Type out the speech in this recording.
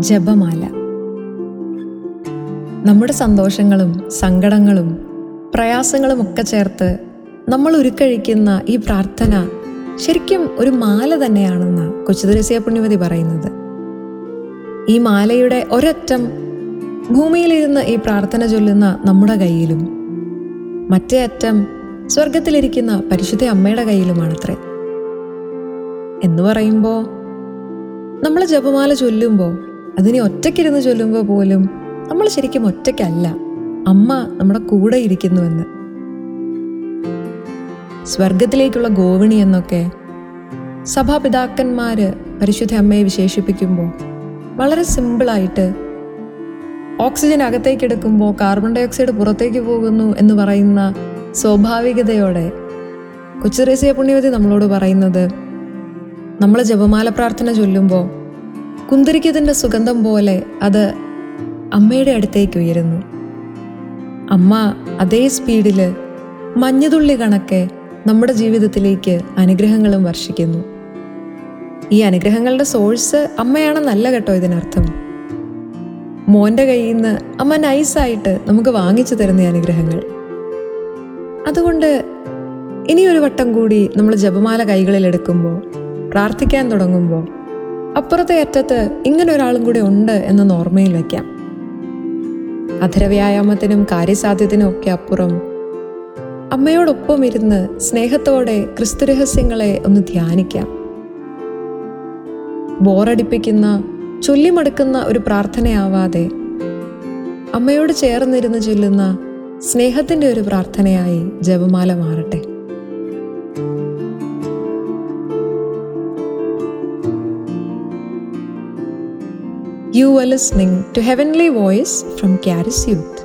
ജപമാല. നമ്മുടെ സന്തോഷങ്ങളും സങ്കടങ്ങളും പ്രയാസങ്ങളും ഒക്കെ ചേർത്ത് നമ്മൾ ഉരുക്കഴിക്കുന്ന ഈ പ്രാർത്ഥന ശരിക്കും ഒരു മാല തന്നെയാണെന്ന് കൊച്ചുതുരസ്യ പുണ്യവതി പറയുന്നത്. ഈ മാലയുടെ ഒരറ്റം ഭൂമിയിലിരുന്ന് ഈ പ്രാർത്ഥന ചൊല്ലുന്ന നമ്മുടെ കയ്യിലും മറ്റേ അറ്റം സ്വർഗത്തിലിരിക്കുന്ന പരിശുദ്ധ അമ്മയുടെ കയ്യിലുമാണത്രേ. എന്ന് പറയുമ്പോൾ നമ്മൾ ജപമാല ചൊല്ലുമ്പോൾ അതിനെ ഒറ്റയ്ക്കിരുന്ന് ചൊല്ലുമ്പോൾ പോലും നമ്മൾ ശരിക്കും ഒറ്റയ്ക്കല്ല. അമ്മ നമ്മുടെ കൂടെ ഇരിക്കുന്നുവെന്ന്. സ്വർഗത്തിലേക്കുള്ള ഗോവിണി എന്നൊക്കെ സഭാപിതാക്കന്മാർ പരിശുദ്ധ അമ്മയെ വിശേഷിപ്പിക്കുമ്പോൾ വളരെ സിമ്പിളായിട്ട് ഓക്സിജൻ അകത്തേക്ക് എടുക്കുമ്പോൾ കാർബൺ ഡൈ ഓക്സൈഡ് പുറത്തേക്ക് പോകുന്നു എന്ന് പറയുന്ന സ്വാഭാവികതയോടെ കൊച്ചുറേസിയ പുണ്യവതി നമ്മളോട് പറയുന്നത് നമ്മൾ ജപമാല പ്രാർത്ഥന ചൊല്ലുമ്പോൾ കുന്തിരിക്കത്തിന്റെ സുഗന്ധം പോലെ അത് അമ്മയുടെ അടുത്തേക്ക് ഉയരുന്നു. അമ്മ അതേ സ്പീഡിൽ മഞ്ഞുതുള്ളി കണക്കെ നമ്മുടെ ജീവിതത്തിലേക്ക് അനുഗ്രഹങ്ങളും വർഷിക്കുന്നു. ഈ അനുഗ്രഹങ്ങളുടെ സോഴ്സ് അമ്മയാണെന്നല്ല കേട്ടോ ഇതിനർത്ഥം. മോന്റെ കയ്യിൽ നിന്ന് അമ്മ നൈസായിട്ട് നമുക്ക് വാങ്ങിച്ചു തരുന്ന അനുഗ്രഹങ്ങൾ. അതുകൊണ്ട് ഇനിയൊരു വട്ടം കൂടി നമ്മൾ ജപമാല കൈകളിൽ എടുക്കുമ്പോൾ പ്രാർത്ഥിക്കാൻ തുടങ്ങുമ്പോൾ അപ്പുറത്തെ അറ്റത്ത് ഇങ്ങനെ ഒരാളും കൂടെ ഉണ്ട് എന്നൊന്ന് ഓർമ്മയിൽ വയ്ക്കാം അധരവ്യായാമത്തിനും കാര്യസാധ്യത്തിനും ഒക്കെ അപ്പുറം അമ്മയോടൊപ്പം ഇരുന്ന് സ്നേഹത്തോടെ ക്രിസ്തുരഹസ്യങ്ങളെ ഒന്ന് ധ്യാനിക്കാം. ബോറടിപ്പിക്കുന്ന ചൊല്ലിമടുക്കുന്ന ഒരു പ്രാർത്ഥനയാവാതെ അമ്മയോട് ചേർന്നിരുന്ന് ചൊല്ലുന്ന സ്നേഹത്തിന്റെ ഒരു പ്രാർത്ഥനയായി ജപമാല മാറട്ടെ. You were listening to Heavenly Voice from Caris Youth.